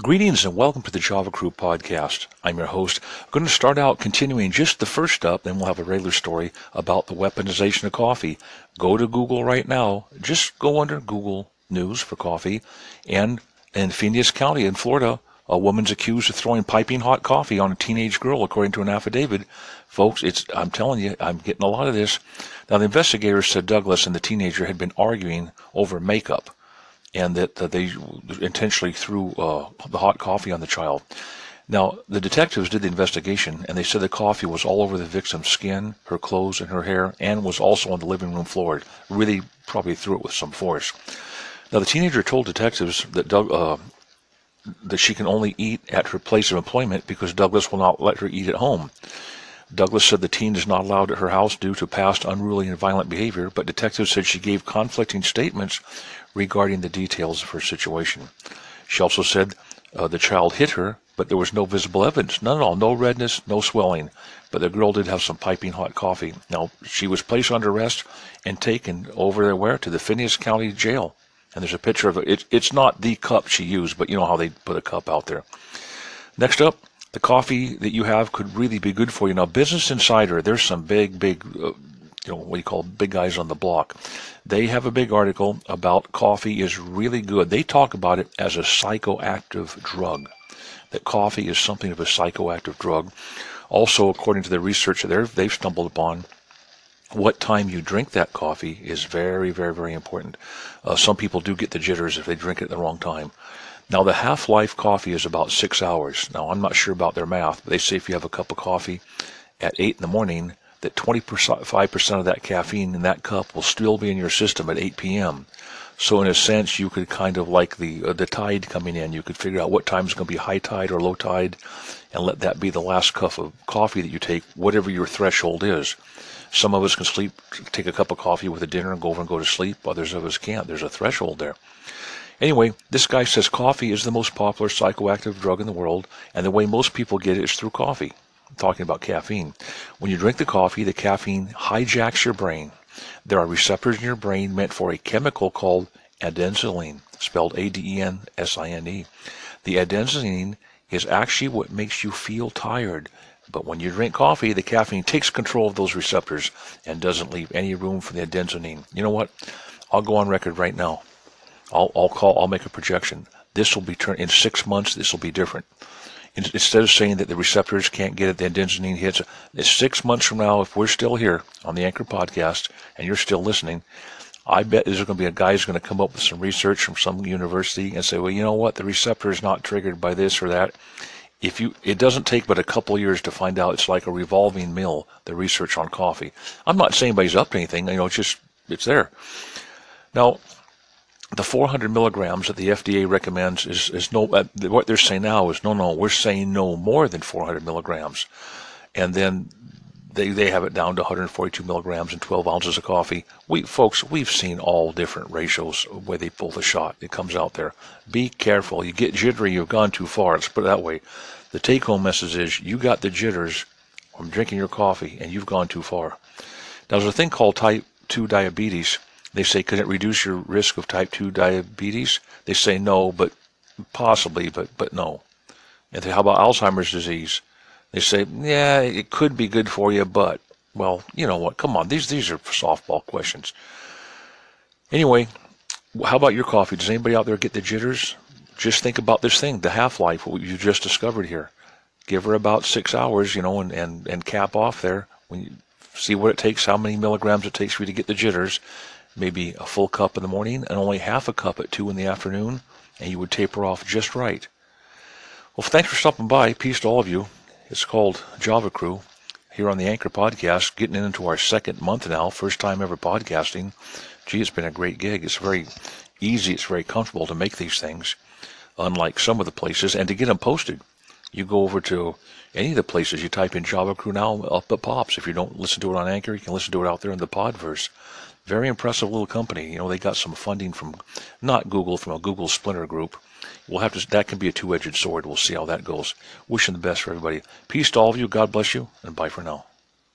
Greetings and welcome to the Java Crew podcast. I'm your host. I'm going to start out continuing just the first up, then we'll have a regular story about the weaponization of coffee. Go to Google right now. Just go under Google News for coffee. And in Phoenix County in Florida, a woman's accused of throwing piping hot coffee on a teenage girl, according to an affidavit. Folks, it's, I'm telling you, I'm getting a lot of this. Now, the investigators said Douglas and the teenager had been arguing over makeup and that, uh, they intentionally threw uh, the hot coffee on the child. Now, the detectives did the investigation, and they said the coffee was all over the victim's skin, her clothes, and her hair, and was also on the living room floor. Really, probably threw it with some force. Now, the teenager told detectives that Doug, uh, that she can only eat at her place of employment because Douglas will not let her eat at home. Douglas said the teen is not allowed at her house due to past unruly and violent behavior, but detectives said she gave conflicting statements regarding the details of her situation. She also said uh, the child hit her, but there was no visible evidence, none at all, no redness, no swelling. But the girl did have some piping hot coffee. Now, she was placed under arrest and taken over there where? To the Phineas County Jail. And there's a picture of it. it. It's not the cup she used, but you know how they put a cup out there. Next up, the coffee that you have could really be good for you. Now, Business Insider, there's some big, big, uh, you know, what you call big guys on the block. They have a big article about coffee is really good. They talk about it as a psychoactive drug. That coffee is something of a psychoactive drug. Also, according to the research that they've stumbled upon, what time you drink that coffee is very, very, very important. Uh, some people do get the jitters if they drink it at the wrong time. Now, the half life coffee is about six hours. Now, I'm not sure about their math, but they say if you have a cup of coffee at 8 in the morning, that 25% of that caffeine in that cup will still be in your system at 8 p.m. So, in a sense, you could kind of like the uh, the tide coming in. You could figure out what time is going to be high tide or low tide, and let that be the last cup of coffee that you take, whatever your threshold is. Some of us can sleep, take a cup of coffee with a dinner and go over and go to sleep. Others of us can't. There's a threshold there. Anyway, this guy says coffee is the most popular psychoactive drug in the world, and the way most people get it is through coffee. I'm talking about caffeine. When you drink the coffee, the caffeine hijacks your brain. There are receptors in your brain meant for a chemical called adenosine, spelled A-D-E-N-S-I-N-E. The adenosine is actually what makes you feel tired. But when you drink coffee, the caffeine takes control of those receptors and doesn't leave any room for the adenosine. You know what? I'll go on record right now. I'll, I'll call, I'll make a projection. This will be turned in six months. This will be different. Instead of saying that the receptors can't get it, the adenosine hits. It's six months from now, if we're still here on the Anchor podcast and you're still listening, I bet there's going to be a guy who's going to come up with some research from some university and say, well, you know what, the receptor is not triggered by this or that. If you, it doesn't take but a couple years to find out. It's like a revolving mill. The research on coffee. I'm not saying anybody's up to anything. You know, it's just it's there. Now, the 400 milligrams that the FDA recommends is, is no, uh, what they're saying now is no, no, we're saying no more than 400 milligrams. And then they, they have it down to 142 milligrams and 12 ounces of coffee. We, folks, we've seen all different ratios where they pull the shot. It comes out there. Be careful. You get jittery, you've gone too far. Let's put it that way. The take home message is you got the jitters from drinking your coffee and you've gone too far. Now, there's a thing called type 2 diabetes they say, could it reduce your risk of type 2 diabetes? They say no, but possibly, but, but no. And they, how about Alzheimer's disease? They say, yeah, it could be good for you, but, well, you know what? Come on. These, these are softball questions. Anyway, how about your coffee? Does anybody out there get the jitters? Just think about this thing, the half-life, what you just discovered here. Give her about six hours, you know, and, and, and cap off there. When you see what it takes, how many milligrams it takes for you to get the jitters, maybe a full cup in the morning and only half a cup at 2 in the afternoon, and you would taper off just right. Well, thanks for stopping by. Peace to all of you. It's called Java Crew here on the Anchor Podcast, getting into our second month now, first time ever podcasting. Gee, it's been a great gig. It's very easy, it's very comfortable to make these things, unlike some of the places, and to get them posted. You go over to any of the places, you type in Java Crew now, up it pops. If you don't listen to it on Anchor, you can listen to it out there in the Podverse. Very impressive little company. You know, they got some funding from not Google, from a Google splinter group. We'll have to. That can be a two-edged sword. We'll see how that goes. Wishing the best for everybody. Peace to all of you. God bless you, and bye for now.